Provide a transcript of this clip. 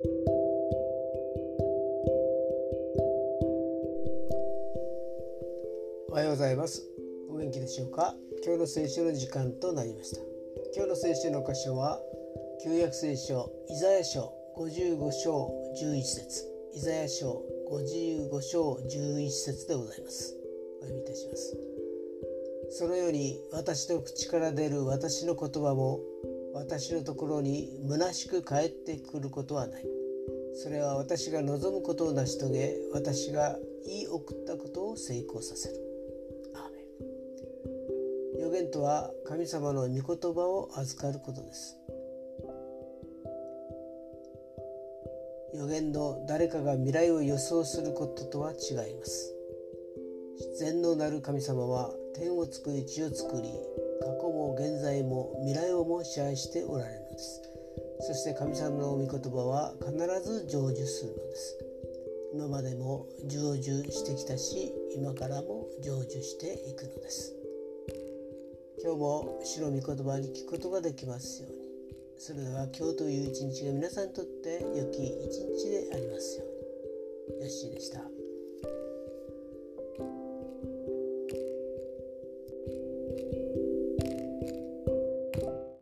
おはようございます。お元気でしょうか？今日の聖書の時間となりました。今日の聖書の箇所は旧約聖書イザヤ書55章11節。イザヤ書55章11節でございます。お読みいたします。そのように私の口から出る私の言葉も私のところに虚しく帰ってくることはない。それは私が望むことを成し遂げ私が言い送ったことを成功させる。アーメン。予言とは神様の御言葉を預かることです。予言の誰かが未来を予想することとは違います。全能なる神様は天を作り地を作り過去現在も未来をも支配しておられるのです。そして神様の御言葉は必ず成就するのです。今までも成就してきたし今からも成就していくのです。今日も主の御言葉に聞くことができますように。それでは今日という一日が皆さんにとって良き一日でありますように。よッしーでした。